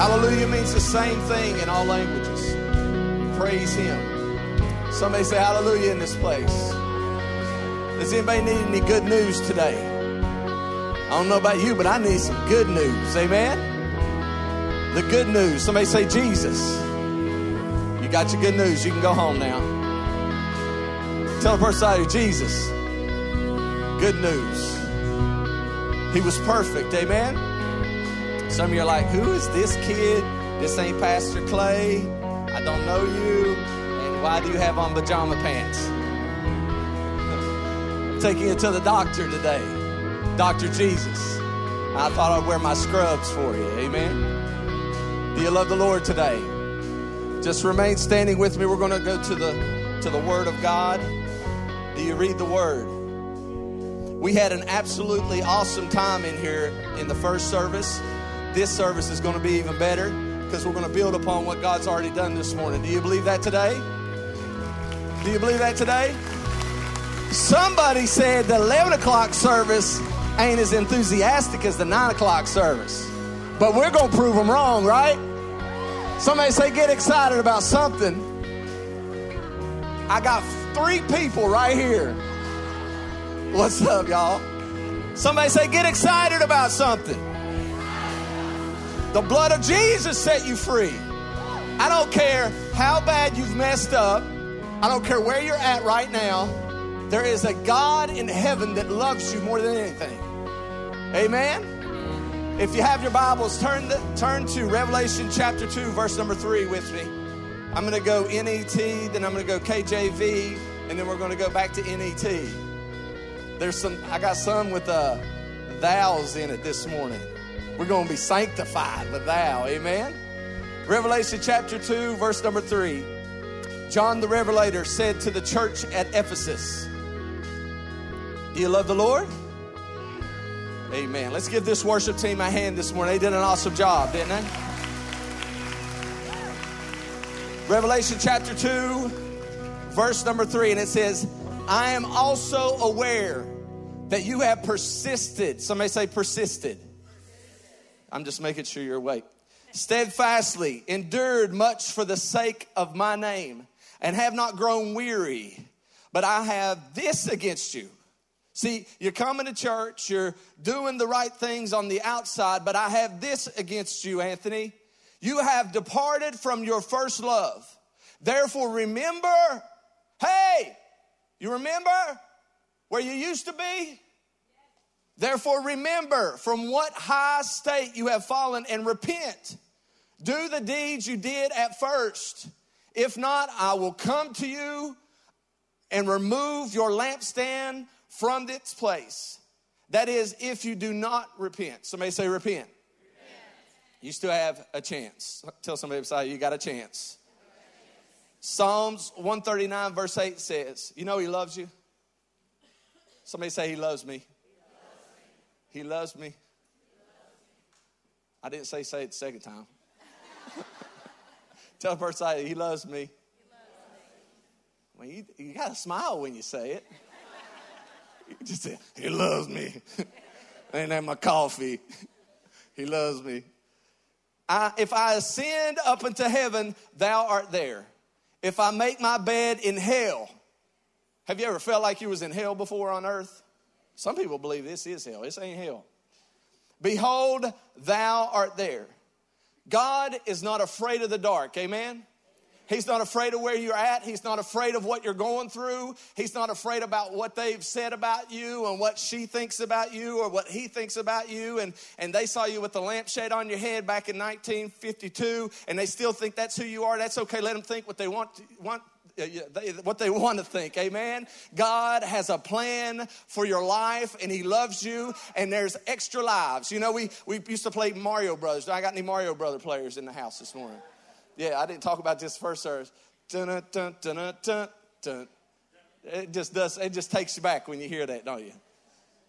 Hallelujah means the same thing in all languages. Praise Him. Somebody say hallelujah in this place. Does anybody need any good news today? I don't know about you, but I need some good news. Amen? The good news. Somebody say Jesus. You got your good news. You can go home now. Tell the person side Jesus. Good news. He was perfect. Amen? Some of you are like, who is this kid? This ain't Pastor Clay. I don't know you. And why do you have on pajama pants? I'm taking you to the doctor today. Dr. Jesus. I thought I'd wear my scrubs for you. Amen. Do you love the Lord today? Just remain standing with me. We're going to go to the to the Word of God. Do you read the Word? We had an absolutely awesome time in here in the first service. This service is going to be even better because we're going to build upon what God's already done this morning. Do you believe that today? Do you believe that today? Somebody said the 11 o'clock service ain't as enthusiastic as the 9 o'clock service. But we're going to prove them wrong, right? Somebody say, get excited about something. I got three people right here. What's up, y'all? Somebody say, get excited about something. The blood of Jesus set you free. I don't care how bad you've messed up. I don't care where you're at right now. There is a God in heaven that loves you more than anything. Amen. If you have your Bibles, turn the, turn to Revelation chapter 2 verse number 3 with me. I'm going to go NET, then I'm going to go KJV, and then we're going to go back to NET. There's some I got some with uh thous in it this morning. We're going to be sanctified with thou. Amen. Revelation chapter 2, verse number 3. John the Revelator said to the church at Ephesus, Do you love the Lord? Amen. Let's give this worship team a hand this morning. They did an awesome job, didn't they? Revelation chapter 2, verse number 3, and it says, I am also aware that you have persisted. Somebody say persisted I'm just making sure you're awake. Steadfastly endured much for the sake of my name and have not grown weary. But I have this against you. See, you're coming to church, you're doing the right things on the outside, but I have this against you, Anthony. You have departed from your first love. Therefore, remember, hey, you remember where you used to be? Therefore, remember from what high state you have fallen and repent. Do the deeds you did at first. If not, I will come to you and remove your lampstand from its place. That is, if you do not repent. Somebody say, repent. repent. You still have a chance. Tell somebody beside you, you got a chance. Psalms 139, verse 8 says, You know, He loves you. Somebody say, He loves me. He loves me. I didn't say say it the second time. Tell the person side, he loves me. Well, you, you got to smile when you say it. You just say, he loves me. Ain't that my coffee? he loves me. I, if I ascend up into heaven, thou art there. If I make my bed in hell, have you ever felt like you was in hell before on earth? Some people believe this is hell. This ain't hell. Behold, thou art there. God is not afraid of the dark. Amen. He's not afraid of where you're at. He's not afraid of what you're going through. He's not afraid about what they've said about you and what she thinks about you or what he thinks about you. And, and they saw you with the lampshade on your head back in 1952 and they still think that's who you are. That's okay. Let them think what they want, to, want they, what they want to think. Amen. God has a plan for your life and He loves you, and there's extra lives. You know, we, we used to play Mario Brothers. I got any Mario Brother players in the house this morning? Yeah, I didn't talk about this first service. Dun, dun, dun, dun, It just does, it just takes you back when you hear that, don't you?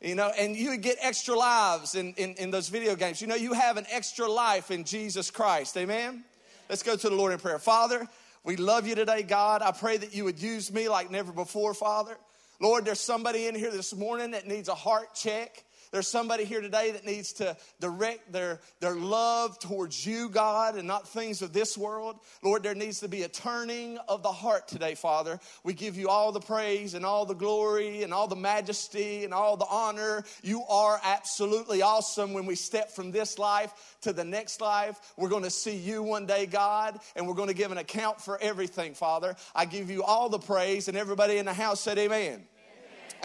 You know, and you get extra lives in, in, in those video games. You know, you have an extra life in Jesus Christ. Amen? Let's go to the Lord in prayer. Father, we love you today, God. I pray that you would use me like never before, Father. Lord, there's somebody in here this morning that needs a heart check. There's somebody here today that needs to direct their, their love towards you, God, and not things of this world. Lord, there needs to be a turning of the heart today, Father. We give you all the praise and all the glory and all the majesty and all the honor. You are absolutely awesome when we step from this life to the next life. We're going to see you one day, God, and we're going to give an account for everything, Father. I give you all the praise, and everybody in the house said, Amen.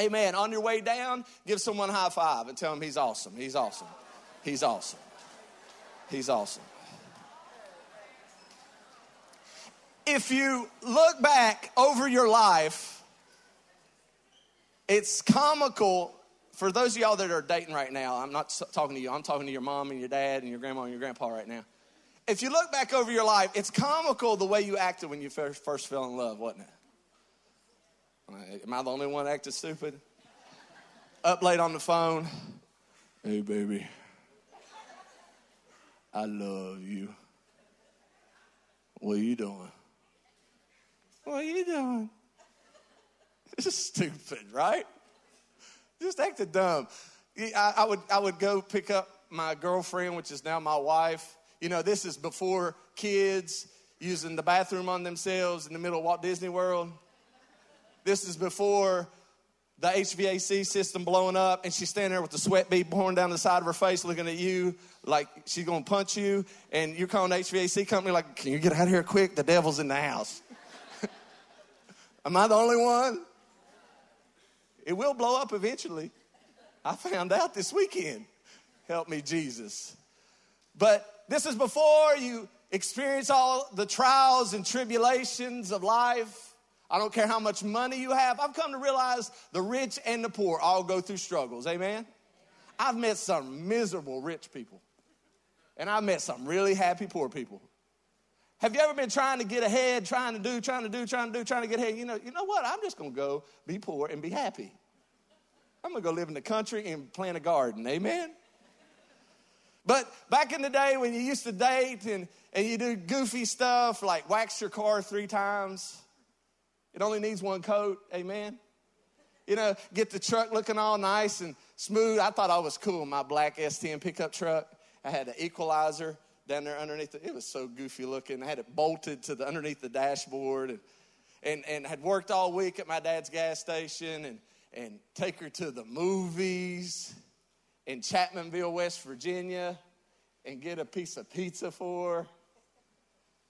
Amen. On your way down, give someone a high five and tell him he's awesome. He's awesome. He's awesome. He's awesome. If you look back over your life, it's comical for those of y'all that are dating right now. I'm not talking to you, I'm talking to your mom and your dad and your grandma and your grandpa right now. If you look back over your life, it's comical the way you acted when you first, first fell in love, wasn't it? Am I the only one acting stupid? Up late on the phone. Hey, baby. I love you. What are you doing? What are you doing? This is stupid, right? Just acting dumb. I, I, would, I would go pick up my girlfriend, which is now my wife. You know, this is before kids using the bathroom on themselves in the middle of Walt Disney World. This is before the HVAC system blowing up, and she's standing there with the sweat bead pouring down the side of her face, looking at you like she's gonna punch you. And you're calling the HVAC company, like, Can you get out of here quick? The devil's in the house. Am I the only one? It will blow up eventually. I found out this weekend. Help me, Jesus. But this is before you experience all the trials and tribulations of life. I don't care how much money you have. I've come to realize the rich and the poor all go through struggles. Amen? I've met some miserable rich people, and I've met some really happy poor people. Have you ever been trying to get ahead, trying to do, trying to do, trying to do, trying to get ahead? You know, you know what? I'm just gonna go be poor and be happy. I'm gonna go live in the country and plant a garden. Amen. But back in the day when you used to date and, and you do goofy stuff like wax your car three times, it only needs one coat. Amen. You know, get the truck looking all nice and smooth. I thought I was cool. in My black S10 pickup truck. I had an equalizer down there underneath it. It was so goofy looking. I had it bolted to the underneath the dashboard and and, and had worked all week at my dad's gas station and, and take her to the movies in Chapmanville, West Virginia, and get a piece of pizza for her.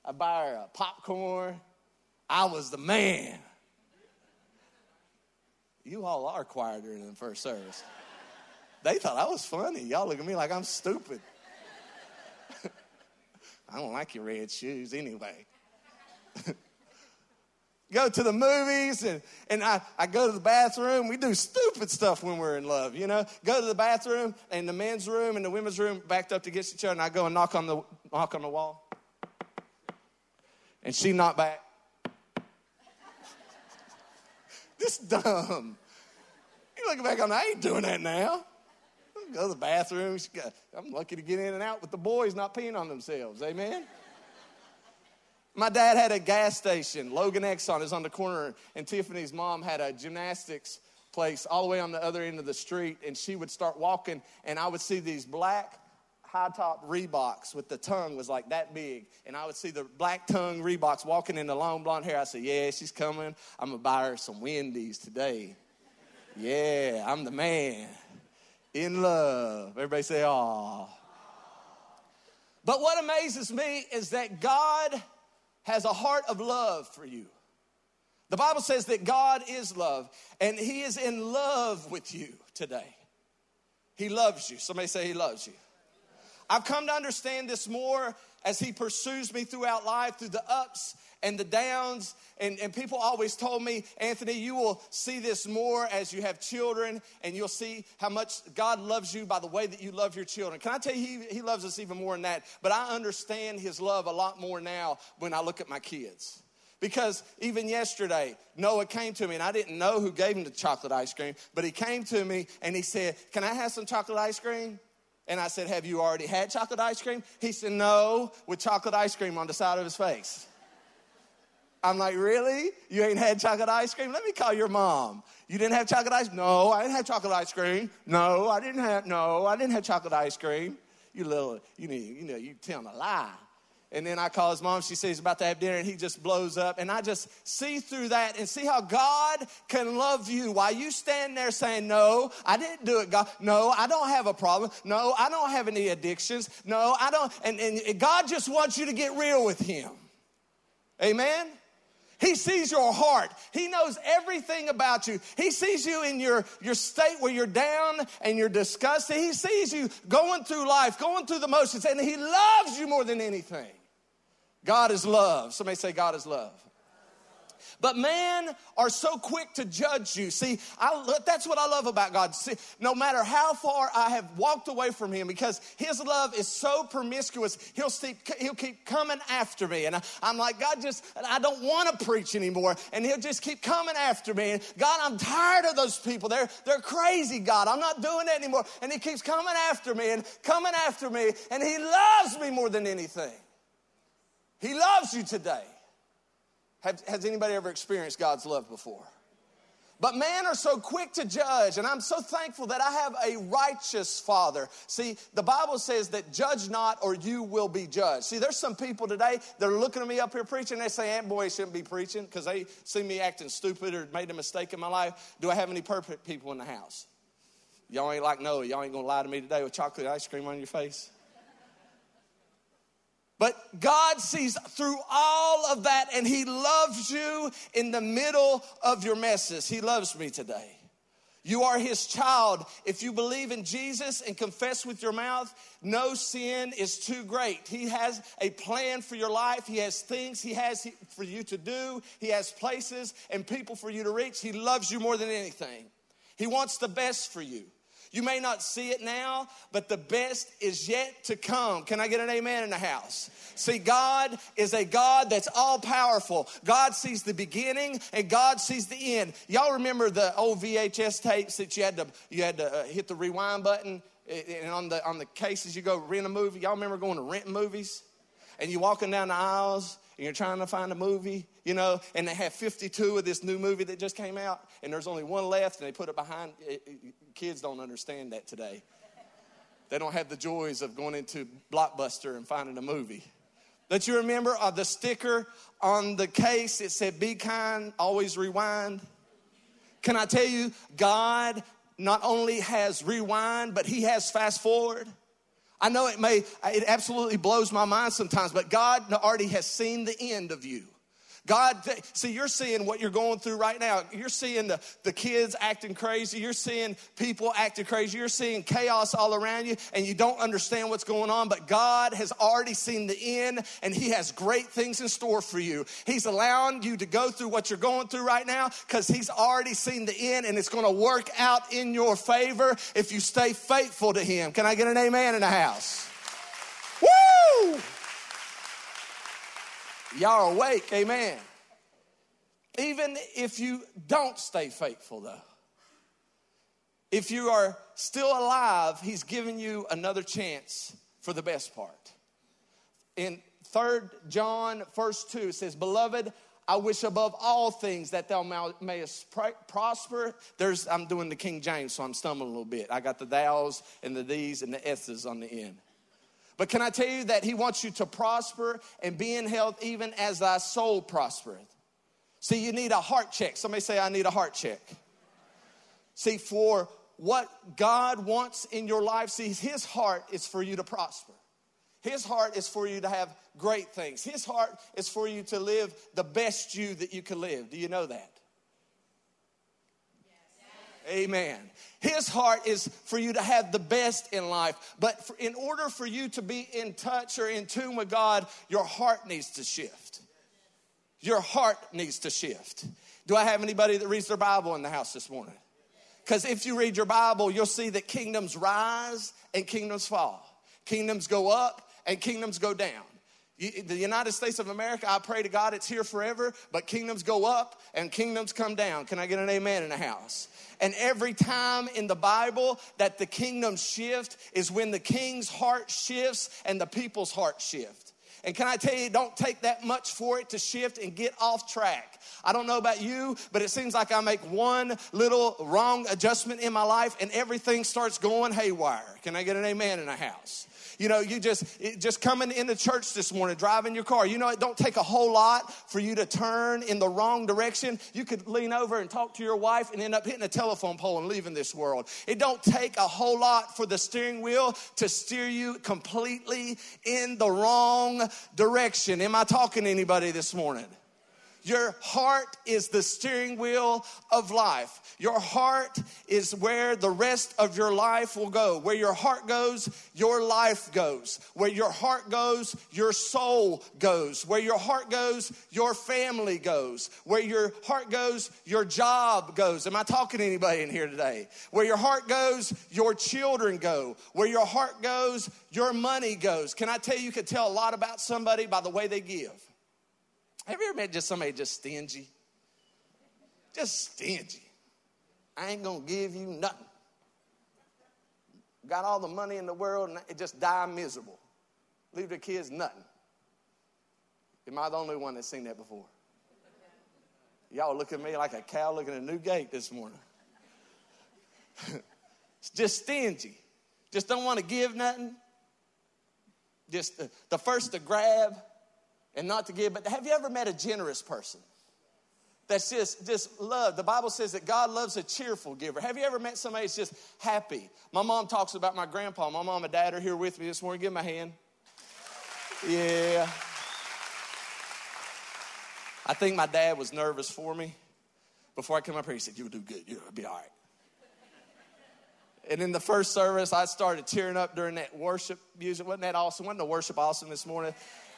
I buy her a popcorn I was the man. You all are quieter than the first service. They thought I was funny. Y'all look at me like I'm stupid. I don't like your red shoes anyway. go to the movies and, and I, I go to the bathroom. We do stupid stuff when we're in love, you know. Go to the bathroom and the men's room and the women's room backed up against each other, and I go and knock on the knock on the wall. And she knocked back. This dumb. You look back on, I ain't doing that now. Go to the bathroom. I'm lucky to get in and out with the boys not peeing on themselves. Amen. My dad had a gas station. Logan Exxon is on the corner, and Tiffany's mom had a gymnastics place all the way on the other end of the street. And she would start walking, and I would see these black high top Reeboks with the tongue was like that big. And I would see the black tongue Reeboks walking in the long blonde hair. I said, Yeah, she's coming. I'm going to buy her some Wendy's today. yeah, I'm the man. In love. Everybody say, Aw. But what amazes me is that God has a heart of love for you. The Bible says that God is love, and He is in love with you today. He loves you. Somebody say, He loves you. I've come to understand this more as he pursues me throughout life, through the ups and the downs. And, and people always told me, Anthony, you will see this more as you have children, and you'll see how much God loves you by the way that you love your children. Can I tell you, he, he loves us even more than that? But I understand his love a lot more now when I look at my kids. Because even yesterday, Noah came to me, and I didn't know who gave him the chocolate ice cream, but he came to me and he said, Can I have some chocolate ice cream? And I said, Have you already had chocolate ice cream? He said, No, with chocolate ice cream on the side of his face. I'm like, really? You ain't had chocolate ice cream? Let me call your mom. You didn't have chocolate ice? No, I didn't have chocolate ice cream. No, I didn't have. No, I didn't have chocolate ice cream. You little, you know, you know, you telling a lie. And then I call his mom. She says he's about to have dinner, and he just blows up. And I just see through that and see how God can love you while you stand there saying, "No, I didn't do it, God. No, I don't have a problem. No, I don't have any addictions. No, I don't." And, and God just wants you to get real with Him. Amen. He sees your heart. He knows everything about you. He sees you in your, your state where you're down and you're disgusted. He sees you going through life, going through the motions, and He loves you more than anything. God is love. Somebody say, God is love. But man are so quick to judge you. See, I, that's what I love about God. See, no matter how far I have walked away from Him, because His love is so promiscuous, He'll, see, he'll keep coming after me. And I, I'm like, God, just, I don't want to preach anymore. And He'll just keep coming after me. And God, I'm tired of those people. They're, they're crazy, God. I'm not doing it anymore. And He keeps coming after me and coming after me. And He loves me more than anything. He loves you today. Have, has anybody ever experienced God's love before? But men are so quick to judge, and I'm so thankful that I have a righteous father. See, the Bible says that judge not or you will be judged. See, there's some people today that are looking at me up here preaching, they say, Aunt Boy shouldn't be preaching because they see me acting stupid or made a mistake in my life. Do I have any perfect people in the house? Y'all ain't like Noah. Y'all ain't gonna lie to me today with chocolate ice cream on your face. But God sees through all of that and He loves you in the middle of your messes. He loves me today. You are His child. If you believe in Jesus and confess with your mouth, no sin is too great. He has a plan for your life. He has things He has for you to do. He has places and people for you to reach. He loves you more than anything. He wants the best for you. You may not see it now, but the best is yet to come. Can I get an amen in the house? See, God is a God that's all powerful. God sees the beginning and God sees the end. Y'all remember the old VHS tapes that you had to you had to uh, hit the rewind button and on the on the cases you go rent a movie. Y'all remember going to rent movies? And you walking down the aisles and you're trying to find a movie, you know, and they have 52 of this new movie that just came out, and there's only one left, and they put it behind kids don't understand that today. They don't have the joys of going into Blockbuster and finding a movie. Don't you remember uh, the sticker on the case? It said, Be kind, always rewind. Can I tell you, God not only has rewind, but He has fast forward. I know it may, it absolutely blows my mind sometimes, but God already has seen the end of you. God, see, you're seeing what you're going through right now. You're seeing the, the kids acting crazy. You're seeing people acting crazy. You're seeing chaos all around you, and you don't understand what's going on. But God has already seen the end, and He has great things in store for you. He's allowing you to go through what you're going through right now because He's already seen the end, and it's going to work out in your favor if you stay faithful to Him. Can I get an amen in the house? Woo! Y'all awake, amen. Even if you don't stay faithful, though, if you are still alive, He's given you another chance for the best part. In 3 John, verse 2, it says, Beloved, I wish above all things that thou mayest prosper. There's, I'm doing the King James, so I'm stumbling a little bit. I got the thous and the these and the s's on the end. But can I tell you that He wants you to prosper and be in health even as thy soul prospereth? See, you need a heart check. Somebody say, I need a heart check. See, for what God wants in your life, see, His heart is for you to prosper. His heart is for you to have great things. His heart is for you to live the best you that you can live. Do you know that? Amen. His heart is for you to have the best in life. But for, in order for you to be in touch or in tune with God, your heart needs to shift. Your heart needs to shift. Do I have anybody that reads their Bible in the house this morning? Because if you read your Bible, you'll see that kingdoms rise and kingdoms fall, kingdoms go up and kingdoms go down. The United States of America, I pray to God it's here forever, but kingdoms go up and kingdoms come down. Can I get an amen in the house? And every time in the Bible that the kingdom shift is when the king's heart shifts and the people's heart shift. And can I tell you, don't take that much for it to shift and get off track. I don't know about you, but it seems like I make one little wrong adjustment in my life and everything starts going haywire. Can I get an amen in a house? You know, you just just coming into church this morning, driving your car. You know, it don't take a whole lot for you to turn in the wrong direction. You could lean over and talk to your wife and end up hitting a telephone pole and leaving this world. It don't take a whole lot for the steering wheel to steer you completely in the wrong direction. Am I talking to anybody this morning? Your heart is the steering wheel of life. Your heart is where the rest of your life will go. Where your heart goes, your life goes. Where your heart goes, your soul goes. Where your heart goes, your family goes. Where your heart goes, your job goes. Am I talking to anybody in here today? Where your heart goes, your children go. Where your heart goes, your money goes. Can I tell you, you can tell a lot about somebody by the way they give. Have you ever met just somebody just stingy? Just stingy. I ain't gonna give you nothing. Got all the money in the world and it just die miserable. Leave the kids nothing. Am I the only one that's seen that before? Y'all look at me like a cow looking at a new gate this morning. just stingy. Just don't want to give nothing. Just the, the first to grab and not to give. But have you ever met a generous person? That's just, just love. The Bible says that God loves a cheerful giver. Have you ever met somebody that's just happy? My mom talks about my grandpa. My mom and dad are here with me this morning. Give them a hand. Yeah. I think my dad was nervous for me. Before I came up here, he said, You'll do good. You'll be all right. And in the first service, I started tearing up during that worship music. Wasn't that awesome? Wasn't the worship awesome this morning?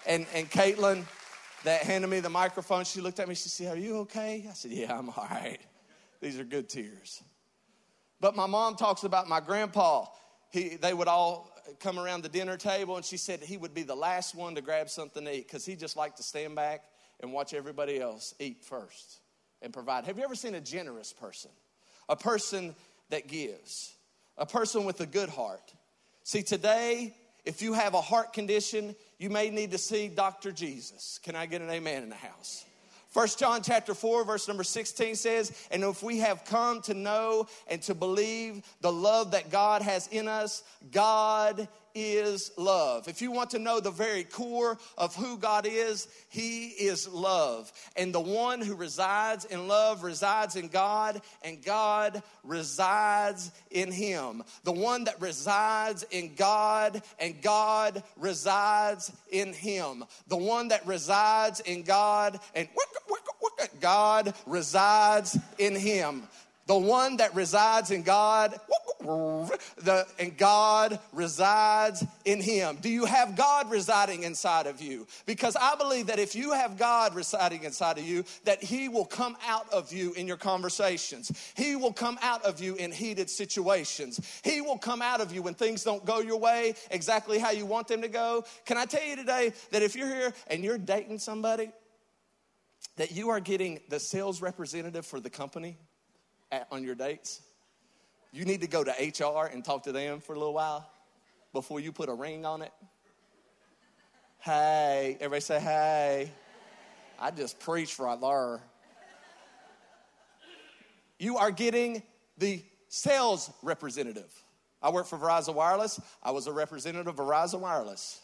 And, and Caitlin, that handed me the microphone, she looked at me, she said, Are you okay? I said, Yeah, I'm all right. These are good tears. But my mom talks about my grandpa. He, they would all come around the dinner table, and she said he would be the last one to grab something to eat because he just liked to stand back and watch everybody else eat first and provide. Have you ever seen a generous person? A person that gives, a person with a good heart. See, today, if you have a heart condition, you may need to see Dr. Jesus. Can I get an amen in the house? First John chapter 4 verse number 16 says, "And if we have come to know and to believe the love that God has in us, God is love. If you want to know the very core of who God is, He is love. And the one who resides in love resides in God, and God resides in Him. The one that resides in God, and God resides in Him. The one that resides in God, and God resides in Him. The one that resides in God, the, and God resides in him. Do you have God residing inside of you? Because I believe that if you have God residing inside of you, that he will come out of you in your conversations. He will come out of you in heated situations. He will come out of you when things don't go your way exactly how you want them to go. Can I tell you today that if you're here and you're dating somebody, that you are getting the sales representative for the company at, on your dates, you need to go to HR and talk to them for a little while before you put a ring on it. Hey, everybody say, hey. I just preached right there. You are getting the sales representative. I work for Verizon Wireless. I was a representative of Verizon Wireless.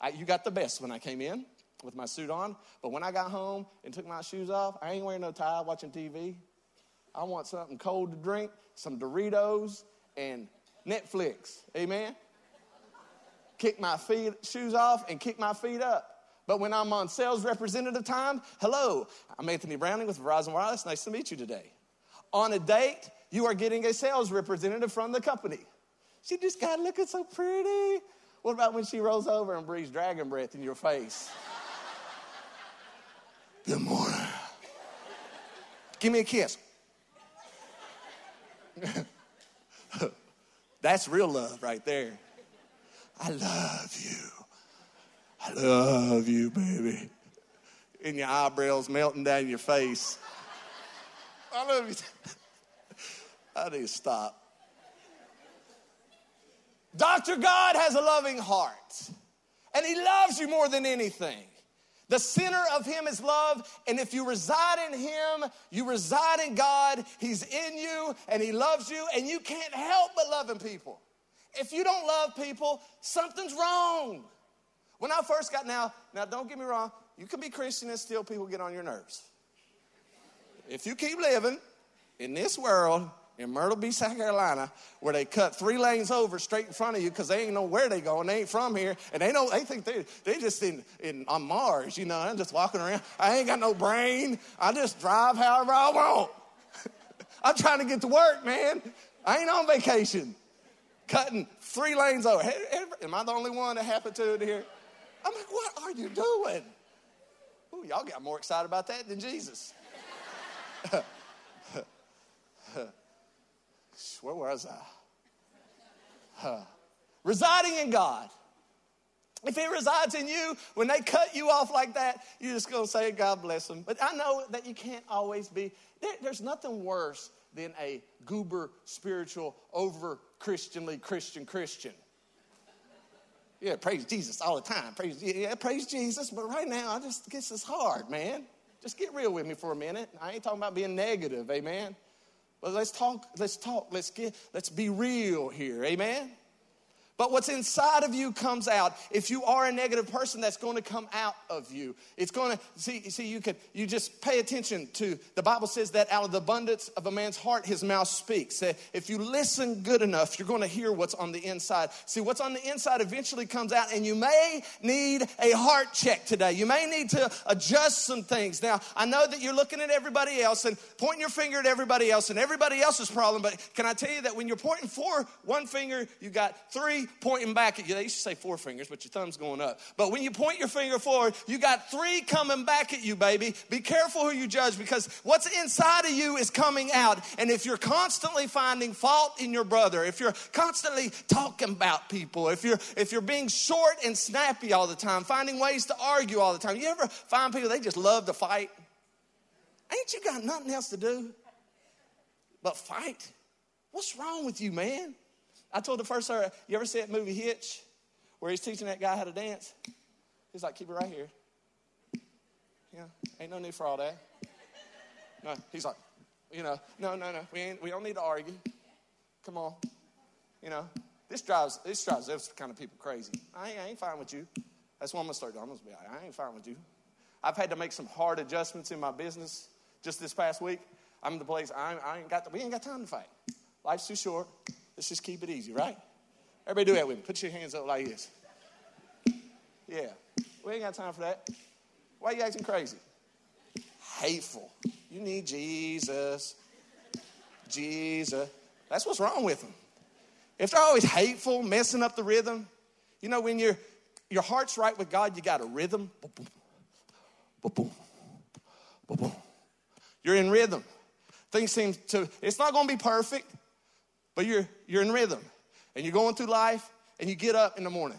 I, you got the best when I came in with my suit on, but when I got home and took my shoes off, I ain't wearing no tie watching TV. I want something cold to drink, some Doritos, and Netflix. Amen? Kick my feet, shoes off and kick my feet up. But when I'm on sales representative time, hello, I'm Anthony Browning with Verizon Wireless. Nice to meet you today. On a date, you are getting a sales representative from the company. She just got looking so pretty. What about when she rolls over and breathes dragon breath in your face? Good morning. Give me a kiss. That's real love right there. I love you. I love you, baby. And your eyebrows melting down your face. I love you. I need to stop. Dr. God has a loving heart. And He loves you more than anything. The center of Him is love, and if you reside in Him, you reside in God. He's in you, and He loves you, and you can't help but loving people. If you don't love people, something's wrong. When I first got now, now don't get me wrong, you can be Christian and still people get on your nerves. If you keep living in this world in Myrtle Beach, South Carolina, where they cut three lanes over straight in front of you because they ain't know where they going. They ain't from here, and they know they think they they just in, in on Mars. You know, I'm just walking around. I ain't got no brain. I just drive however I want. I'm trying to get to work, man. I ain't on vacation. Cutting three lanes over. Am I the only one that happened to it here? I'm like, what are you doing? Ooh, y'all got more excited about that than Jesus. Where was I? Huh. Residing in God. If He resides in you, when they cut you off like that, you're just going to say, God bless them. But I know that you can't always be. There, there's nothing worse than a goober, spiritual, over Christianly Christian Christian. Yeah, praise Jesus all the time. Praise, yeah, praise Jesus. But right now, I just guess it's hard, man. Just get real with me for a minute. I ain't talking about being negative, amen. But let's talk, let's talk, let's get, let's be real here, amen. But what's inside of you comes out. If you are a negative person, that's going to come out of you. It's going to see. See, you can you just pay attention to the Bible says that out of the abundance of a man's heart, his mouth speaks. If you listen good enough, you're going to hear what's on the inside. See, what's on the inside eventually comes out, and you may need a heart check today. You may need to adjust some things. Now, I know that you're looking at everybody else and pointing your finger at everybody else and everybody else's problem. But can I tell you that when you're pointing for one finger, you got three pointing back at you. They used to say four fingers, but your thumb's going up. But when you point your finger forward, you got three coming back at you, baby. Be careful who you judge because what's inside of you is coming out. And if you're constantly finding fault in your brother, if you're constantly talking about people, if you're if you're being short and snappy all the time, finding ways to argue all the time, you ever find people they just love to fight? Ain't you got nothing else to do but fight? What's wrong with you, man? I told the first service, you ever see that movie Hitch, where he's teaching that guy how to dance? He's like, keep it right here. Yeah, ain't no need for all that. No, he's like, you know, no, no, no, we ain't, we don't need to argue. Come on, you know, this drives this drives those kind of people crazy. I ain't, I ain't fine with you. That's what I'm gonna start doing. I'm gonna be like, I ain't fine with you. I've had to make some hard adjustments in my business just this past week. I'm in the place I, I ain't got. The, we ain't got time to fight. Life's too short. Let's just keep it easy, right? Everybody do that with me. Put your hands up like this. Yeah. We ain't got time for that. Why are you acting crazy? Hateful. You need Jesus. Jesus. That's what's wrong with them. If they're always hateful, messing up the rhythm, you know, when your your heart's right with God, you got a rhythm. You're in rhythm. Things seem to, it's not going to be perfect. But you're, you're in rhythm and you're going through life and you get up in the morning.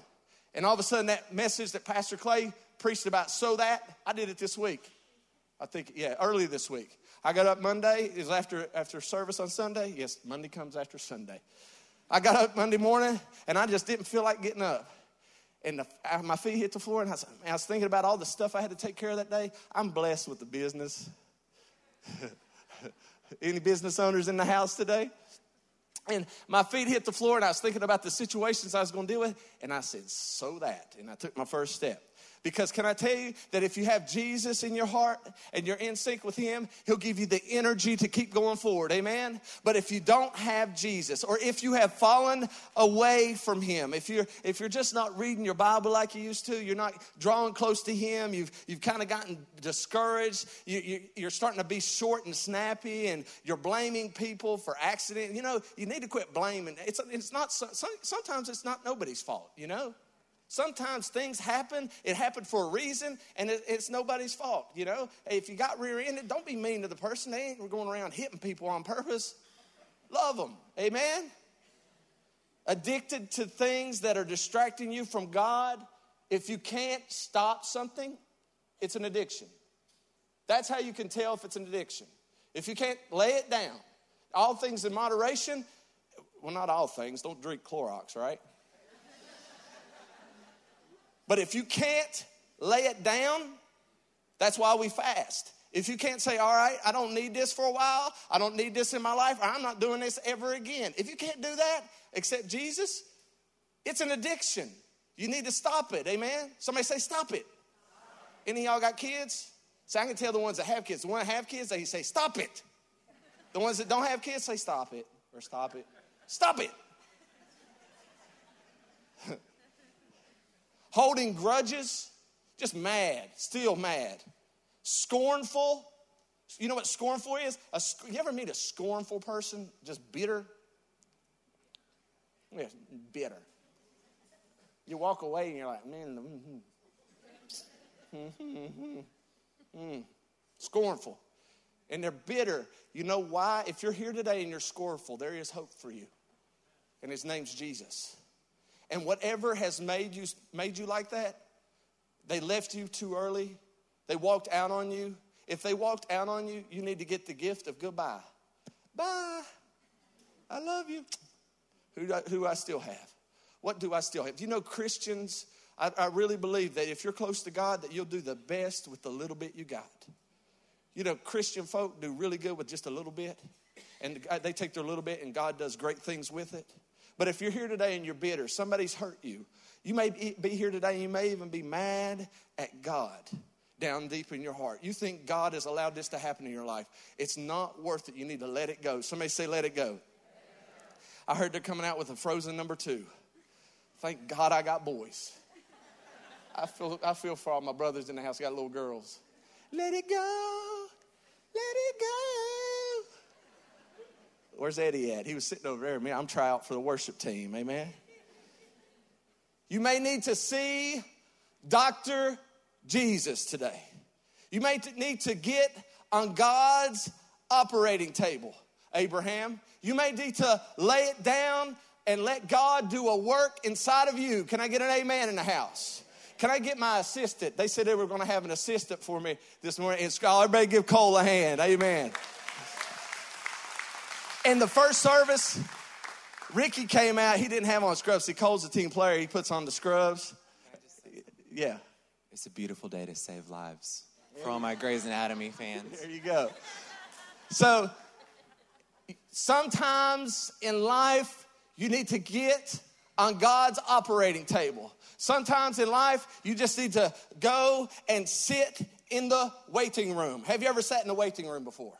And all of a sudden, that message that Pastor Clay preached about, so that, I did it this week. I think, yeah, early this week. I got up Monday, is after, after service on Sunday. Yes, Monday comes after Sunday. I got up Monday morning and I just didn't feel like getting up. And the, my feet hit the floor, and I was, I was thinking about all the stuff I had to take care of that day. I'm blessed with the business. Any business owners in the house today? And my feet hit the floor, and I was thinking about the situations I was going to deal with. And I said, So that. And I took my first step. Because can I tell you that if you have Jesus in your heart and you're in sync with Him, He'll give you the energy to keep going forward. Amen? But if you don't have Jesus, or if you have fallen away from Him, if you're, if you're just not reading your Bible like you used to, you're not drawing close to Him, you've, you've kind of gotten discouraged, you, you, you're starting to be short and snappy, and you're blaming people for accident, you know, you need to quit blaming. It's, it's not, sometimes it's not nobody's fault, you know? Sometimes things happen, it happened for a reason, and it, it's nobody's fault, you know? If you got rear ended, don't be mean to the person. They ain't going around hitting people on purpose. Love them. Amen? Addicted to things that are distracting you from God, if you can't stop something, it's an addiction. That's how you can tell if it's an addiction. If you can't lay it down, all things in moderation, well, not all things, don't drink Clorox, right? But if you can't lay it down, that's why we fast. If you can't say, all right, I don't need this for a while, I don't need this in my life, I'm not doing this ever again. If you can't do that, except Jesus, it's an addiction. You need to stop it. Amen. Somebody say, stop it. Any of y'all got kids? So I can tell the ones that have kids. The ones that have kids, they say, stop it. The ones that don't have kids say, stop it or stop it. Stop it. Holding grudges, just mad, still mad. Scornful. You know what scornful is? A, you ever meet a scornful person? Just bitter? Yeah, bitter. You walk away and you're like, man, mm-hmm. Mm-hmm. Mm. Scornful. And they're bitter. You know why? If you're here today and you're scornful, there is hope for you. And his name's Jesus. And whatever has made you made you like that, they left you too early, they walked out on you. If they walked out on you, you need to get the gift of goodbye. Bye. I love you. Who do I, who I still have? What do I still have? Do you know Christians? I, I really believe that if you're close to God, that you'll do the best with the little bit you got. You know, Christian folk do really good with just a little bit, and they take their little bit, and God does great things with it. But if you're here today and you're bitter, somebody's hurt you. You may be here today you may even be mad at God down deep in your heart. You think God has allowed this to happen in your life. It's not worth it. You need to let it go. Somebody say, let it go. I heard they're coming out with a frozen number two. Thank God I got boys. I feel, I feel for all my brothers in the house, got little girls. Let it go. Let it go. Where's Eddie at? He was sitting over there. Man, I'm trying out for the worship team. Amen. You may need to see Dr. Jesus today. You may need to get on God's operating table, Abraham. You may need to lay it down and let God do a work inside of you. Can I get an amen in the house? Can I get my assistant? They said they were going to have an assistant for me this morning. And everybody give Cole a hand. Amen. In the first service, Ricky came out. He didn't have on scrubs. See, Cole's a team player. He puts on the scrubs. Yeah. It's a beautiful day to save lives for all my Grey's Anatomy fans. There you go. So, sometimes in life, you need to get on God's operating table. Sometimes in life, you just need to go and sit in the waiting room. Have you ever sat in the waiting room before?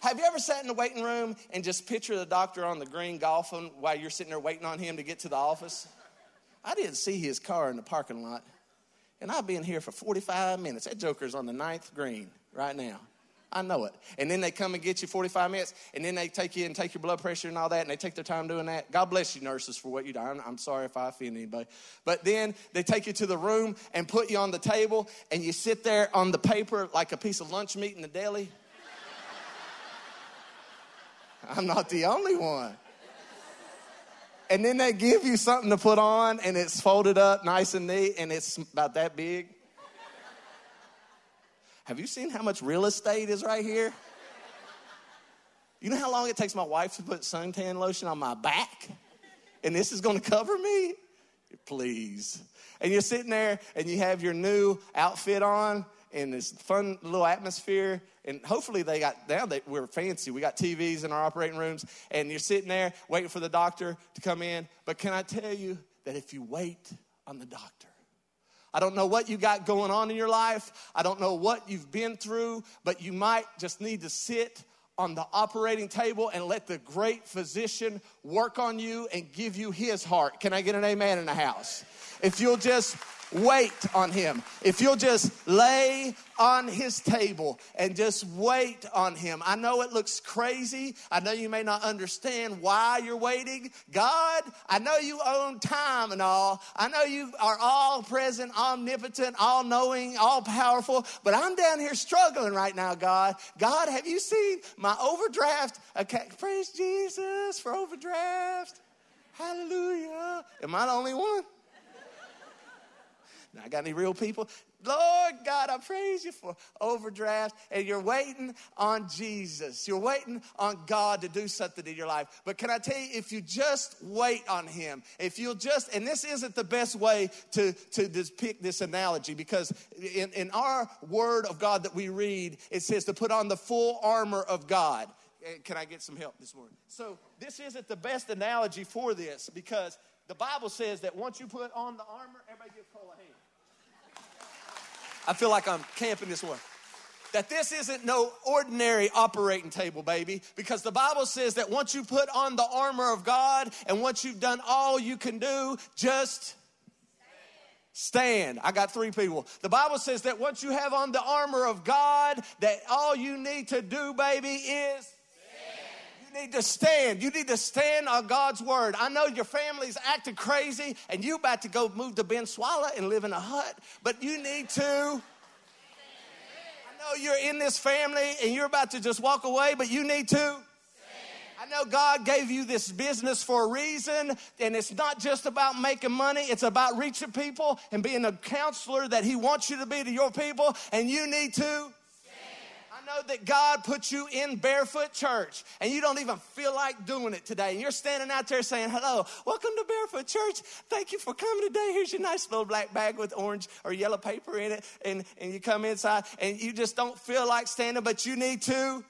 Have you ever sat in the waiting room and just picture the doctor on the green golfing while you're sitting there waiting on him to get to the office? I didn't see his car in the parking lot, and I've been here for 45 minutes. That joker's on the ninth green right now. I know it. And then they come and get you 45 minutes, and then they take you and take your blood pressure and all that, and they take their time doing that. God bless you, nurses, for what you do. I'm, I'm sorry if I offend anybody. But then they take you to the room and put you on the table, and you sit there on the paper like a piece of lunch meat in the deli. I'm not the only one. And then they give you something to put on, and it's folded up nice and neat, and it's about that big. Have you seen how much real estate is right here? You know how long it takes my wife to put suntan lotion on my back? And this is gonna cover me? Please. And you're sitting there and you have your new outfit on in this fun little atmosphere. And hopefully they got now that we're fancy. We got TVs in our operating rooms, and you're sitting there waiting for the doctor to come in. But can I tell you that if you wait on the doctor, I don't know what you got going on in your life. I don't know what you've been through, but you might just need to sit on the operating table and let the great physician work on you and give you his heart. Can I get an amen in the house? If you'll just wait on him. If you'll just lay on his table and just wait on him. I know it looks crazy. I know you may not understand why you're waiting. God, I know you own time and all. I know you are all present, omnipotent, all knowing, all powerful, but I'm down here struggling right now, God. God, have you seen my overdraft? Okay, praise Jesus for overdraft. Hallelujah. Am I the only one? I got any real people? Lord God, I praise you for overdraft. And you're waiting on Jesus. You're waiting on God to do something in your life. But can I tell you, if you just wait on Him, if you'll just, and this isn't the best way to, to depict this analogy because in, in our word of God that we read, it says to put on the full armor of God. Eh, can I get some help this morning? So, this isn't the best analogy for this because the Bible says that once you put on the armor, everybody give Cole a hand. I feel like I'm camping this one. That this isn't no ordinary operating table, baby, because the Bible says that once you put on the armor of God and once you've done all you can do, just stand. I got three people. The Bible says that once you have on the armor of God, that all you need to do, baby, is need to stand. You need to stand on God's word. I know your family's acting crazy and you about to go move to Venezuela and live in a hut, but you need to. I know you're in this family and you're about to just walk away, but you need to. I know God gave you this business for a reason, and it's not just about making money, it's about reaching people and being a counselor that He wants you to be to your people, and you need to know that God put you in barefoot church and you don't even feel like doing it today. And you're standing out there saying, Hello, welcome to Barefoot Church. Thank you for coming today. Here's your nice little black bag with orange or yellow paper in it. And, and you come inside and you just don't feel like standing, but you need to.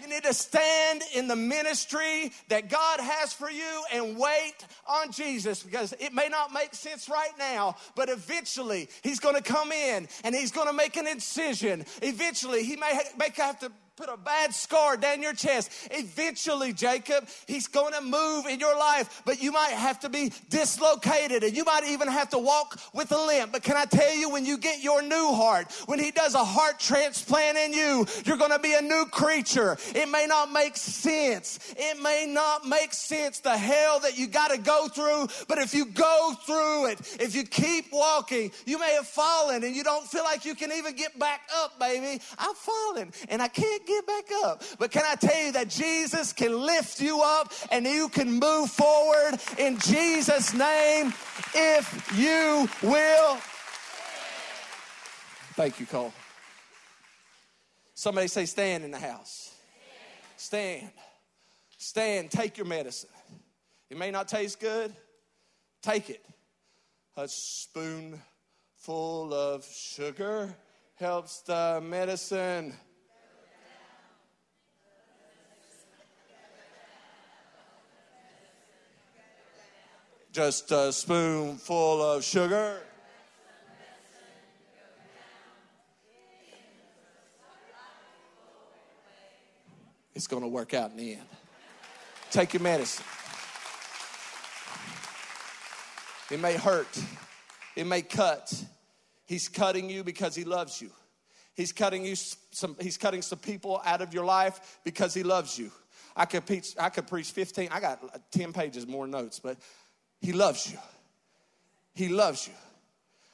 You need to stand in the ministry that God has for you and wait on Jesus because it may not make sense right now, but eventually He's going to come in and He's going to make an incision. Eventually, He may have to put a bad scar down your chest. Eventually, Jacob, he's going to move in your life, but you might have to be dislocated and you might even have to walk with a limp. But can I tell you, when you get your new heart, when he does a heart transplant in you, you're going to be a new creature. It may not make sense. It may not make sense the hell that you got to go through, but if you go through it, if you keep walking, you may have fallen and you don't feel like you can even get back up, baby. I've fallen and I can't get back up. But can I tell you that Jesus can lift you up and you can move forward in Jesus' name if you will? Thank you, Cole. Somebody say, stand in the house. Stand. Stand. Take your medicine. It may not taste good. Take it. A spoonful of sugar helps the medicine just a spoonful of sugar. It's going to work out in the end. Take your medicine. It may hurt, it may cut. He's cutting you because he loves you. He's cutting you some he's cutting some people out of your life because he loves you. I could preach I could preach 15 I got uh, 10 pages more notes, but he loves you. He loves you.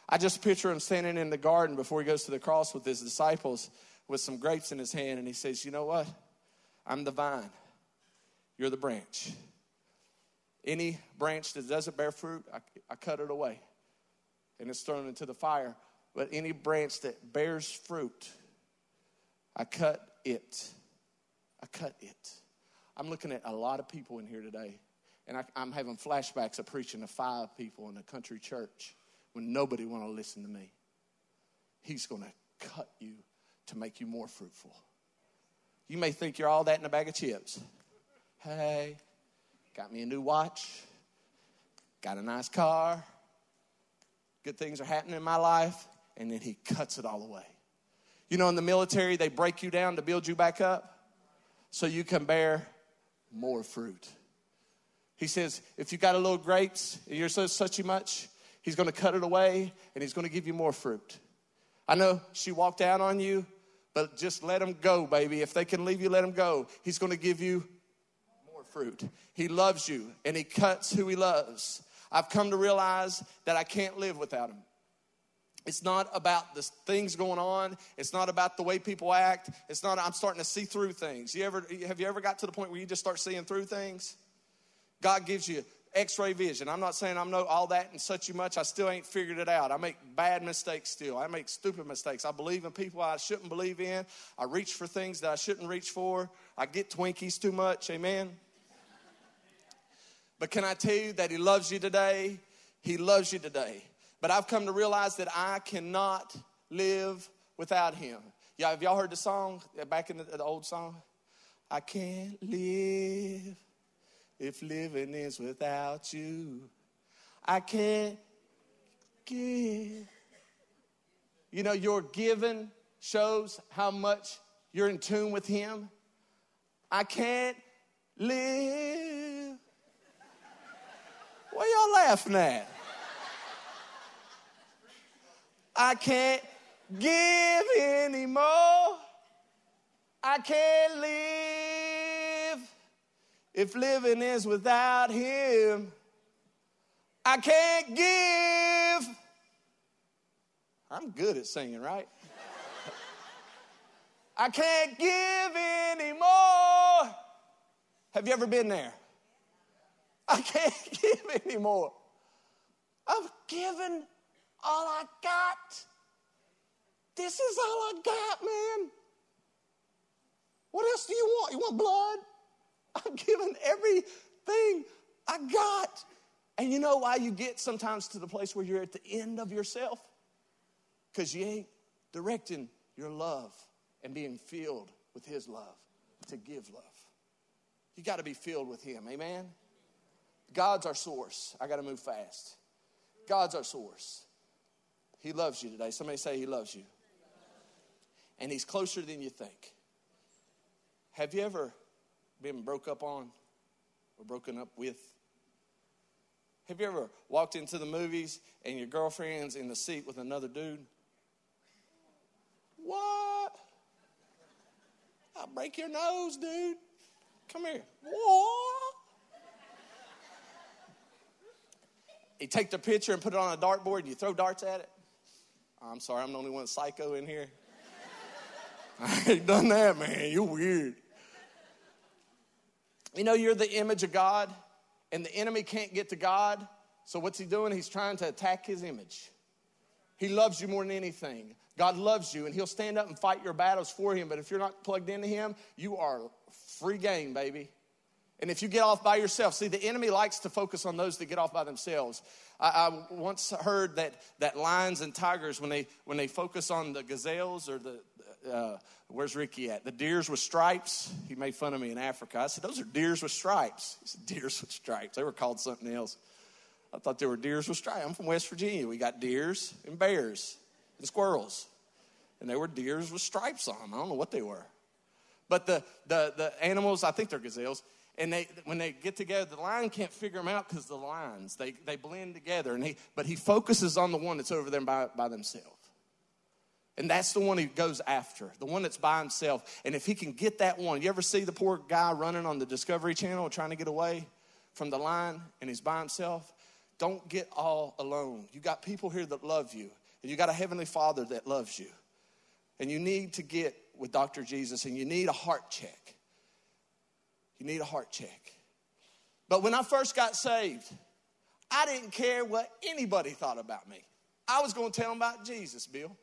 I just picture him standing in the garden before he goes to the cross with his disciples with some grapes in his hand, and he says, You know what? I'm the vine, you're the branch. Any branch that doesn't bear fruit, I, I cut it away and it's thrown into the fire. But any branch that bears fruit, I cut it. I cut it. I'm looking at a lot of people in here today and I, am having flashbacks of preaching to five people in a country church when nobody want to listen to me. He's going to cut you to make you more fruitful. You may think you're all that in a bag of chips. Hey, got me a new watch, got a nice car, good things are happening in my life, and then he cuts it all away. You know, in the military, they break you down to build you back up so you can bear more fruit. He says, if you got a little grapes and you're so such much, he's going to cut it away and he's going to give you more fruit. I know she walked out on you, but just let them go, baby. If they can leave you, let them go. He's going to give you more fruit. He loves you and he cuts who he loves. I've come to realize that I can't live without him. It's not about the things going on. It's not about the way people act. It's not, I'm starting to see through things. You ever, have you ever got to the point where you just start seeing through things? God gives you x-ray vision. I'm not saying I know all that and such you much. I still ain't figured it out. I make bad mistakes still. I make stupid mistakes. I believe in people I shouldn't believe in. I reach for things that I shouldn't reach for. I get Twinkies too much. Amen. But can I tell you that he loves you today? He loves you today. But I've come to realize that I cannot live without him. Yeah, have y'all heard the song uh, back in the, the old song? I can't live if living is without you. I can't give. You know, your giving shows how much you're in tune with Him. I can't live. What are y'all laughing at? I can't give anymore. I can't live if living is without Him. I can't give. I'm good at singing, right? I can't give anymore. Have you ever been there? I can't give anymore. I've given all I got. This is all I got, man. What else do you want? You want blood? I'm giving everything I got. And you know why you get sometimes to the place where you're at the end of yourself? Because you ain't directing your love and being filled with His love to give love. You got to be filled with Him. Amen? God's our source. I got to move fast. God's our source. He loves you today. Somebody say He loves you. And He's closer than you think. Have you ever been broke up on or broken up with? Have you ever walked into the movies and your girlfriend's in the seat with another dude? What? I'll break your nose, dude. Come here. What? You take the picture and put it on a dartboard and you throw darts at it? I'm sorry, I'm the only one psycho in here. I ain't done that, man. You're weird. You know, you're the image of God, and the enemy can't get to God. So, what's he doing? He's trying to attack his image. He loves you more than anything. God loves you, and he'll stand up and fight your battles for him. But if you're not plugged into him, you are free game, baby. And if you get off by yourself, see, the enemy likes to focus on those that get off by themselves. I, I once heard that, that lions and tigers, when they, when they focus on the gazelles or the, uh, where's Ricky at? The deers with stripes. He made fun of me in Africa. I said, those are deers with stripes. He said, deers with stripes. They were called something else. I thought they were deers with stripes. I'm from West Virginia. We got deers and bears and squirrels. And they were deers with stripes on them. I don't know what they were. But the, the, the animals, I think they're gazelles, and they, when they get together, the lion can't figure them out because the lions, they, they blend together. And he, but he focuses on the one that's over there by, by themselves. And that's the one he goes after, the one that's by himself. And if he can get that one, you ever see the poor guy running on the Discovery Channel trying to get away from the line and he's by himself? Don't get all alone. You got people here that love you, and you got a heavenly father that loves you. And you need to get with Dr. Jesus and you need a heart check. You need a heart check. But when I first got saved, I didn't care what anybody thought about me. I was going to tell them about Jesus, Bill.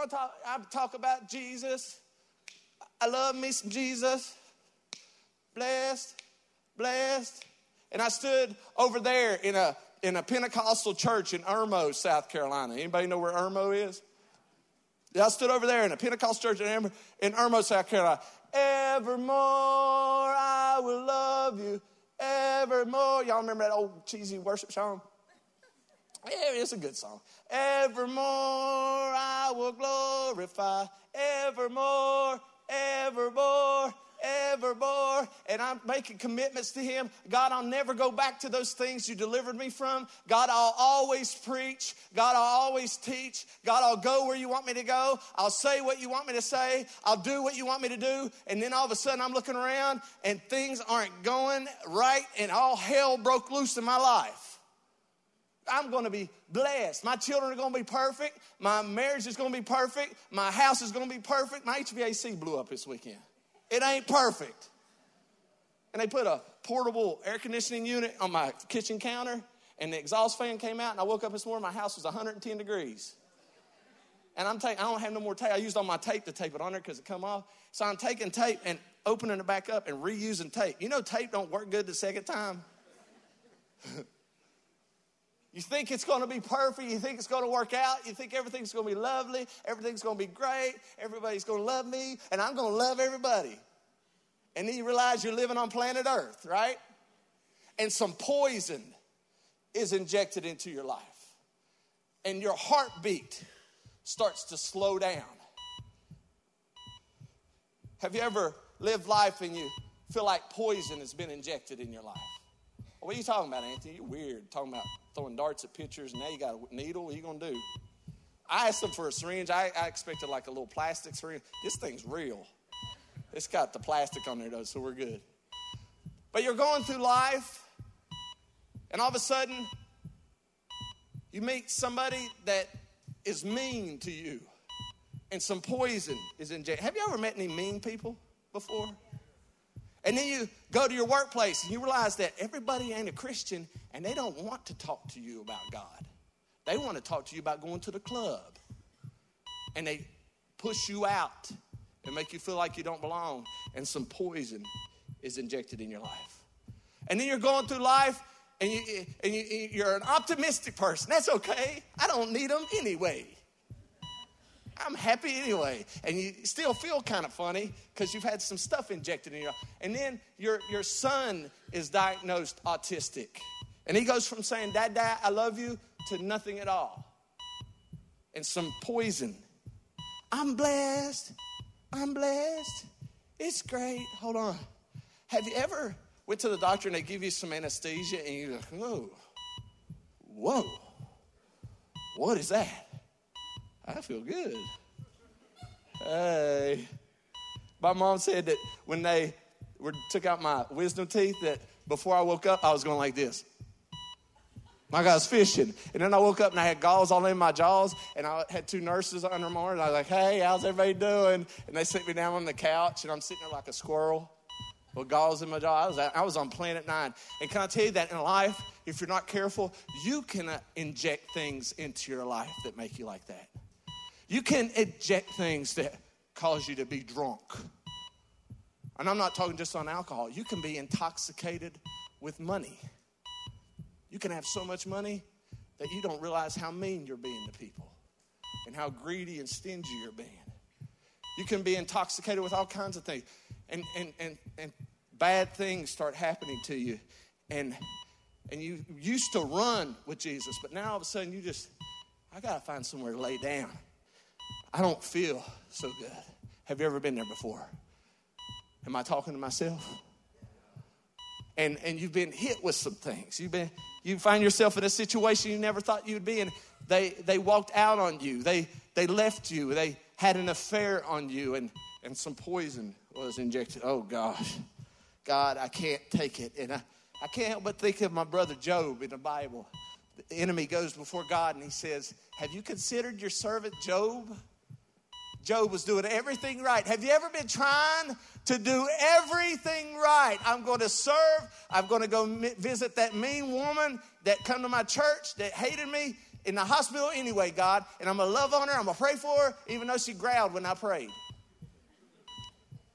I talk, I talk about Jesus. I love me some Jesus. Blessed, blessed. And I stood over there in a in a Pentecostal church in Irmo, South Carolina. Anybody know where Irmo is? I stood over there in a Pentecostal church in, in Irmo, South Carolina. Evermore I will love you. Evermore. Y'all remember that old cheesy worship song? It's a good song. Evermore I will glorify. Evermore, evermore, evermore. And I'm making commitments to Him. God, I'll never go back to those things you delivered me from. God, I'll always preach. God, I'll always teach. God, I'll go where you want me to go. I'll say what you want me to say. I'll do what you want me to do. And then all of a sudden I'm looking around and things aren't going right and all hell broke loose in my life. I'm going to be blessed. My children are going to be perfect. My marriage is going to be perfect. My house is going to be perfect. My HVAC blew up this weekend. It ain't perfect. and they put a portable air conditioning unit on my kitchen counter, and the exhaust fan came out, and I woke up this morning, my house was 110 degrees. And I'm taking, I don't have no more tape. I used all my tape to tape it on there because it come off. So I'm taking tape and opening it back up and reusing tape. You know tape don't work good the second time. you think it's going to be perfect. You think it's going to work out. You think everything's going to be lovely. Everything's going to be great. Everybody's going to love me. And I'm going to love everybody. And then you realize you're living on planet Earth, right? And some poison is injected into your life. And your heartbeat starts to slow down. Have you ever lived life and you feel like poison has been injected in your life? What are you talking about, Anthony? You're weird. Talking about throwing darts at pictures and now you got a needle. What are you going to do? I asked them for a syringe. I, I expected like a little plastic syringe. This thing's real. It's got the plastic on there, though, so we're good. But you're going through life, and all of a sudden, you meet somebody that is mean to you, and some poison is injected. Have you ever met any mean people before? And then you go to your workplace and you realize that everybody ain't a Christian and they don't want to talk to you about God. They want to talk to you about going to the club. And they push you out and make you feel like you don't belong. And some poison is injected in your life. And then you're going through life and, you, and you, you're an optimistic person. That's okay. I don't need them anyway. I'm happy anyway. And you still feel kind of funny because you've had some stuff injected in you. And then your, your son is diagnosed autistic. And he goes from saying, Dad, Dad, I love you, to nothing at all. And some poison. I'm blessed. I'm blessed. It's great. Hold on. Have you ever went to the doctor and they give you some anesthesia and you're like, whoa, whoa, what is that? I feel good. Hey. My mom said that when they were, took out my wisdom teeth, that before I woke up, I was going like this. Like I was fishing. And then I woke up and I had galls all in my jaws, and I had two nurses under my arm. And I was like, hey, how's everybody doing? And they sit me down on the couch, and I'm sitting there like a squirrel with galls in my jaw. I was, I was on planet nine. And can I tell you that in life, if you're not careful, you can uh, inject things into your life that make you like that. You can eject things that cause you to be drunk. And I'm not talking just on alcohol. You can be intoxicated with money. You can have so much money that you don't realize how mean you're being to people and how greedy and stingy you're being. You can be intoxicated with all kinds of things. And, and, and, and bad things start happening to you. And, and you used to run with Jesus, but now all of a sudden you just, I got to find somewhere to lay down. I don't feel so good. Have you ever been there before? Am I talking to myself? and, and you've been hit with some things. You've been, you find yourself in a situation you never thought you'd be in. They, they walked out on you. They, they left you. They had an affair on you, and, and some poison was injected. Oh, gosh. God, I can't take it. And I, I can't help but think of my brother Job in the Bible. The enemy goes before God and he says, Have you considered your servant Job? Job was doing everything right. Have you ever been trying to do everything right? I'm going to serve. I'm going to go visit that mean woman that come to my church that hated me in the hospital anyway, God, and I'm going to love on her. I'm going to pray for her, even though she growled when I prayed.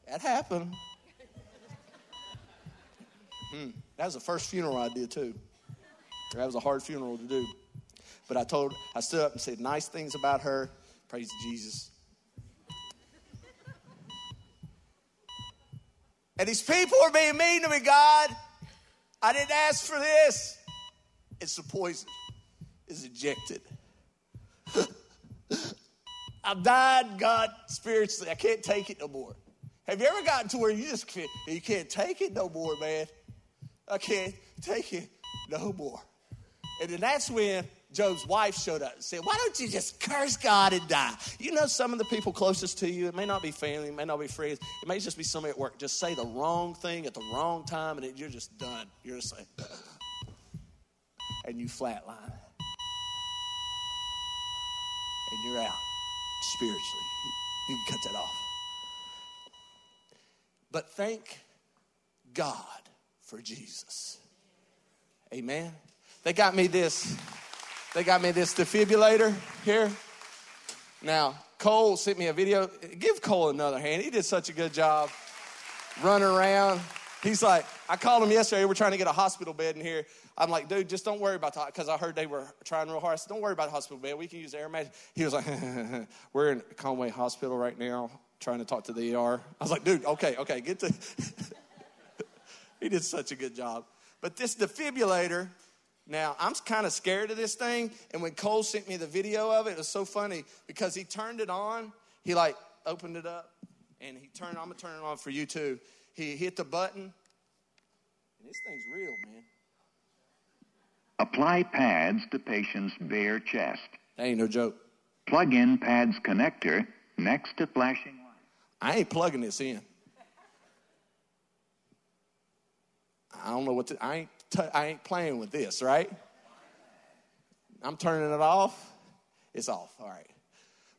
That happened. Hmm. That was the first funeral I did too. That was a hard funeral to do. But I told, I stood up and said nice things about her. Praise Jesus. And these people are being mean to me, God. I didn't ask for this. It's the poison is injected. I've died, God, spiritually. I can't take it no more. Have you ever gotten to where you just can't, you can't take it no more, man? I can't take it no more. And then that's when Job's wife showed up and said, Why don't you just curse God and die? You know, some of the people closest to you, it may not be family, it may not be friends, it may just be somebody at work, just say the wrong thing at the wrong time and it, you're just done. You're just like, and you flatline. And you're out spiritually. You can cut that off. But thank God for Jesus. Amen. They got me this. They got me this defibrillator here. Now, Cole sent me a video. Give Cole another hand. He did such a good job running around. He's like, I called him yesterday. We're trying to get a hospital bed in here. I'm like, dude, just don't worry about that because I heard they were trying real hard. I said, don't worry about the hospital bed. We can use air mattress. He was like, we're in Conway Hospital right now trying to talk to the ER. I was like, dude, okay, okay, get to. he did such a good job. But this defibrillator, now I'm kind of scared of this thing. And when Cole sent me the video of it, it was so funny because he turned it on. He like opened it up and he turned. I'm gonna turn it on for you too. He hit the button, and this thing's real, man. Apply pads to patient's bare chest. That ain't no joke. Plug in pads connector next to flashing light. I ain't plugging this in. I don't know what to, I ain't, t- I ain't playing with this, right? I'm turning it off. It's off, all right.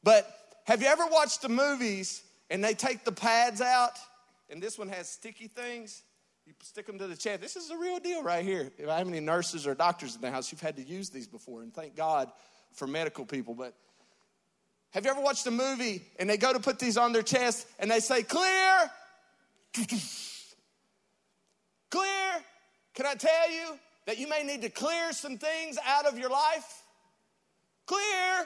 But have you ever watched the movies and they take the pads out and this one has sticky things? You stick them to the chest. This is the real deal right here. If I have any nurses or doctors in the house, you've had to use these before, and thank God for medical people. But have you ever watched a movie and they go to put these on their chest and they say, clear? clear? Can I tell you that you may need to clear some things out of your life? Clear?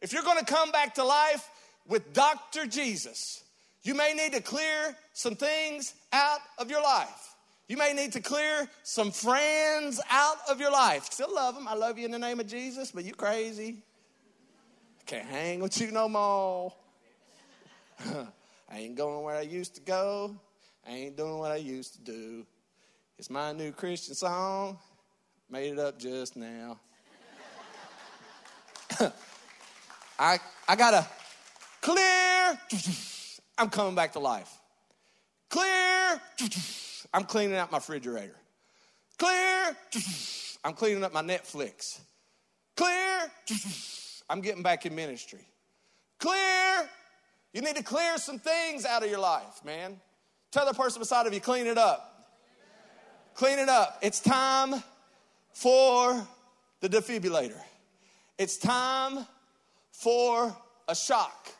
If you're gonna come back to life with Dr. Jesus, you may need to clear some things out of your life. You may need to clear some friends out of your life. Still love them. I love you in the name of Jesus, but you crazy. I can't hang with you no more. I ain't going where I used to go. I ain't doing what I used to do. It's my new Christian song. Made it up just now. I I gotta clear I'm coming back to life. Clear. I'm cleaning out my refrigerator. Clear. I'm cleaning up my Netflix. Clear. I'm getting back in ministry. Clear. You need to clear some things out of your life, man. Tell the person beside of you, clean it up. Clean it up. It's time for the defibrillator. It's time for a shock.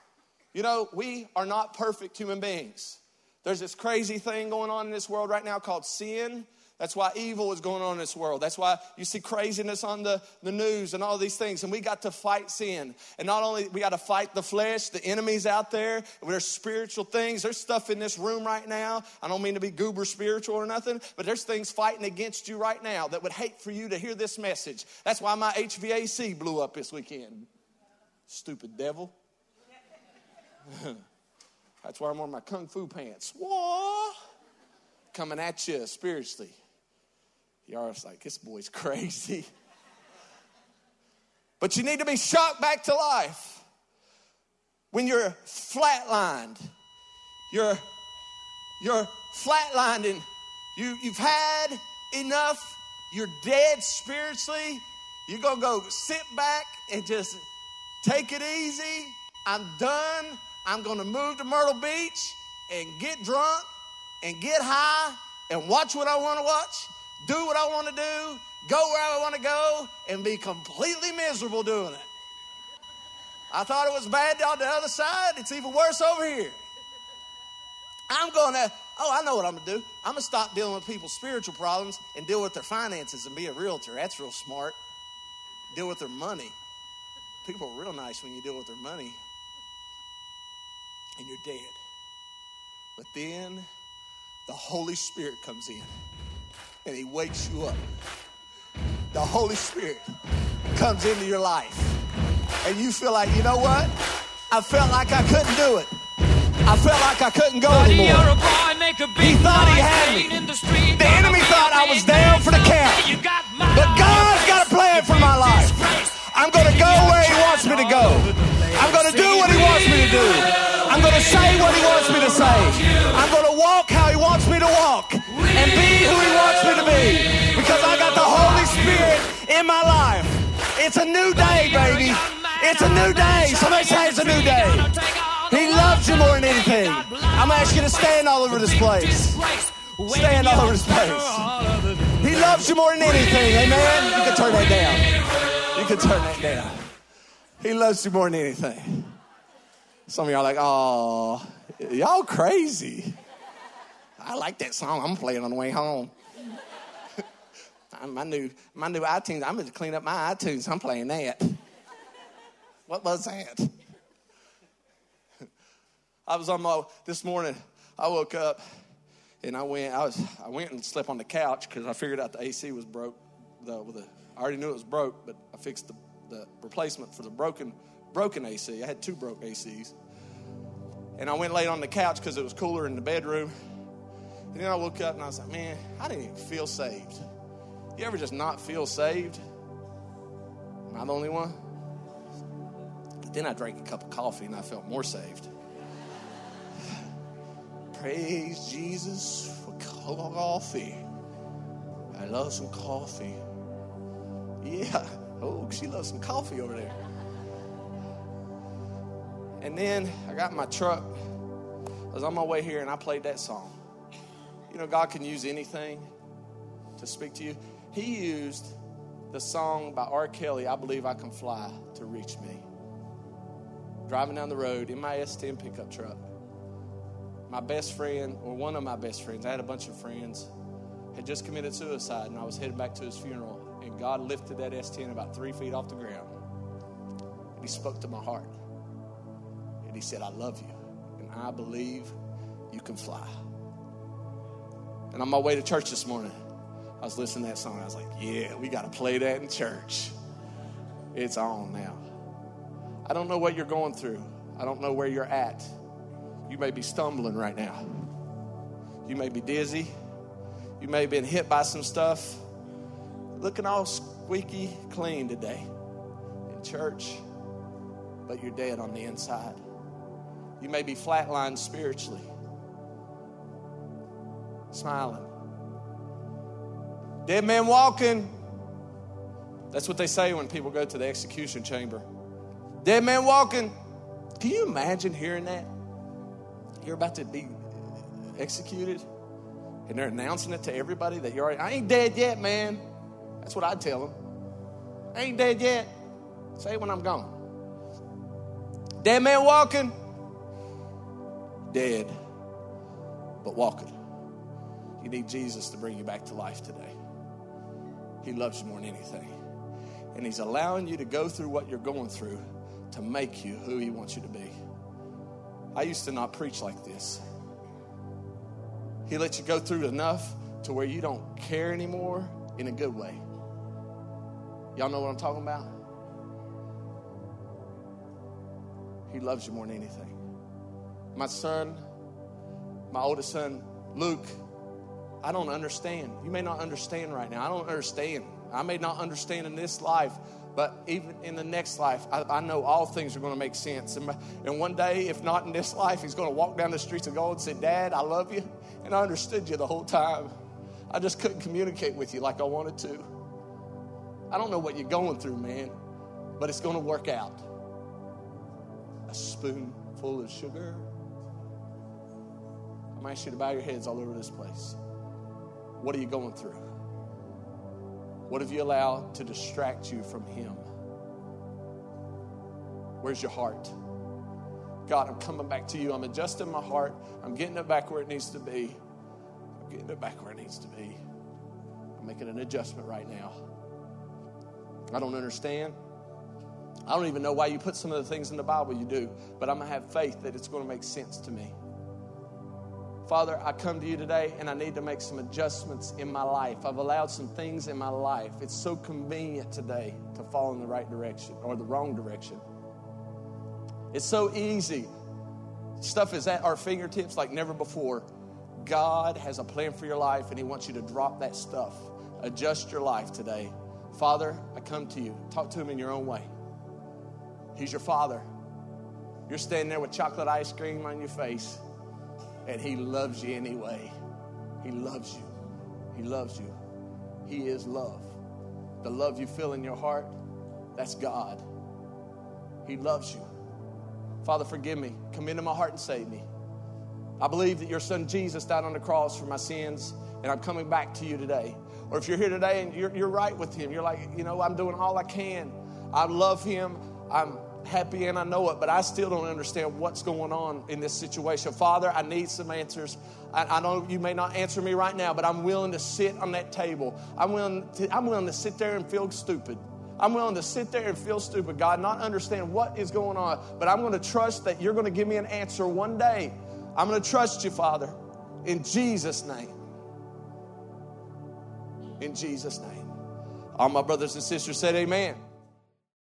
You know, we are not perfect human beings. There's this crazy thing going on in this world right now called sin. That's why evil is going on in this world. That's why you see craziness on the, the news and all these things. And we got to fight sin. And not only we got to fight the flesh, the enemies out there. There's spiritual things. There's stuff in this room right now. I don't mean to be goober spiritual or nothing, but there's things fighting against you right now that would hate for you to hear this message. That's why my HVAC blew up this weekend. Stupid devil. That's why I'm wearing my kung fu pants. Whoa! Coming at you spiritually. Y'all like, this boy's crazy. But you need to be shocked back to life. When you're flatlined, you're you're flatlined and you, you've had enough, you're dead spiritually, you're gonna go sit back and just take it easy. I'm done. I'm going to move to Myrtle Beach and get drunk and get high and watch what I want to watch, do what I want to do, go where I want to go, and be completely miserable doing it. I thought it was bad on the other side. It's even worse over here. I'm going to, oh, I know what I'm going to do. I'm going to stop dealing with people's spiritual problems and deal with their finances and be a realtor. That's real smart. Deal with their money. People are real nice when you deal with their money and you're dead. But then the Holy Spirit comes in and He wakes you up. The Holy Spirit comes into your life and you feel like, you know what? I felt like I couldn't do it. I felt like I couldn't go anymore. He thought he had me. The enemy thought I was down for the count. But God's got a plan for my life. I'm going to go where He wants me to go. I'm going to do what He wants me to do. I'm going to say what He wants me to say. I'm going to walk how He wants me to walk and be who He wants me to be because I got the Holy Spirit in my life. It's a new day, baby. It's a new day. Somebody say it's a new day. He loves you more than anything. I'm going to ask you to stand all over this place. Stand all over this place. He loves you more than anything. Amen. You can turn that down. You can turn that down. He loves you more than anything. Some of y'all like, oh, y'all crazy. I like that song. I'm playing on the way home. my new my new iTunes. I'm going to clean up my iTunes. I'm playing that. What was that? I was on my this morning. I woke up and I went. I was I went and slept on the couch because I figured out the AC was broke. The, the, I already knew it was broke, but I fixed the, the replacement for the broken broken AC. I had two broke ACs, and I went laid on the couch because it was cooler in the bedroom. And then I woke up and I was like, man, I didn't even feel saved. You ever just not feel saved? Am I the only one? But then I drank a cup of coffee and I felt more saved. Praise Jesus for coffee. I love some coffee. Yeah. Oh, she loves some coffee over there. And then I got my truck. I was on my way here and I played that song. You know, God can use anything to speak to you. He used the song by R. Kelly, I Believe I Can Fly, to reach me. Driving down the road in my S10 pickup truck. My best friend, or one of my best friends, I had a bunch of friends, had just committed suicide, and I was headed back to his funeral. And God lifted that S10 about three feet off the ground. And He spoke to my heart. He said, I love you, and I believe you can fly. And on my way to church this morning, I was listening to that song. I was like, yeah, we got to play that in church. It's on now. I don't know what you're going through, I don't know where you're at. You may be stumbling right now. You may be dizzy. You may have been hit by some stuff. Looking all squeaky clean today in church, but you're dead on the inside. You may be flatlined spiritually, smiling. Dead man walking. That's what they say when people go to the execution chamber. Dead man walking. Can you imagine hearing that? You're about to be executed, and they're announcing it to everybody that you're already, I ain't dead yet, man. That's what I'd tell them. I ain't dead yet. Say it when I'm gone. Dead man walking, dead, but walking. You need Jesus to bring you back to life today. He loves you more than anything. And He's allowing you to go through what you're going through to make you who He wants you to be. I used to not preach like this. He lets you go through enough to where you don't care anymore in a good way. Y'all know what I'm talking about? He loves you more than anything. My son, my oldest son, Luke, I don't understand. You may not understand right now. I don't understand. I may not understand in this life, but even in the next life, I, I know all things are going to make sense. And, and one day, if not in this life, he's going to walk down the streets of gold and say, Dad, I love you. And I understood you the whole time. I just couldn't communicate with you like I wanted to. I don't know what you're going through, man, but it's going to work out. A spoonful of sugar. To ask you to bow your heads all over this place. What are you going through? What have you allowed to distract you from Him? Where's your heart? God, I'm coming back to you. I'm adjusting my heart. I'm getting it back where it needs to be. I'm getting it back where it needs to be. I'm making an adjustment right now. I don't understand. I don't even know why you put some of the things in the Bible you do, but I'm going to have faith that it's going to make sense to me. Father, I come to you today and I need to make some adjustments in my life. I've allowed some things in my life. It's so convenient today to fall in the right direction or the wrong direction. It's so easy. Stuff is at our fingertips like never before. God has a plan for your life and He wants you to drop that stuff. Adjust your life today. Father, I come to you. Talk to Him in your own way. He's your Father. You're standing there with chocolate ice cream on your face and He loves you anyway. He loves you. He loves you. He is love. The love you feel in your heart, that's God. He loves you. Father, forgive me. Come into my heart and save me. I believe that your son Jesus died on the cross for my sins, and I'm coming back to you today. Or if you're here today and you're, you're right with him, you're like, you know, I'm doing all I can. I love him. I'm happy and I know it, but I still don't understand what's going on in this situation. Father, I need some answers. I, I, know you may not answer me right now, but I'm willing to sit on that table. I'm willing to, I'm willing to sit there and feel stupid. I'm willing to sit there and feel stupid, God, not understand what is going on, but I'm going to trust that you're going to give me an answer one day. I'm going to trust you, Father, in Jesus' name. In Jesus' name. All my brothers and sisters said, Amen.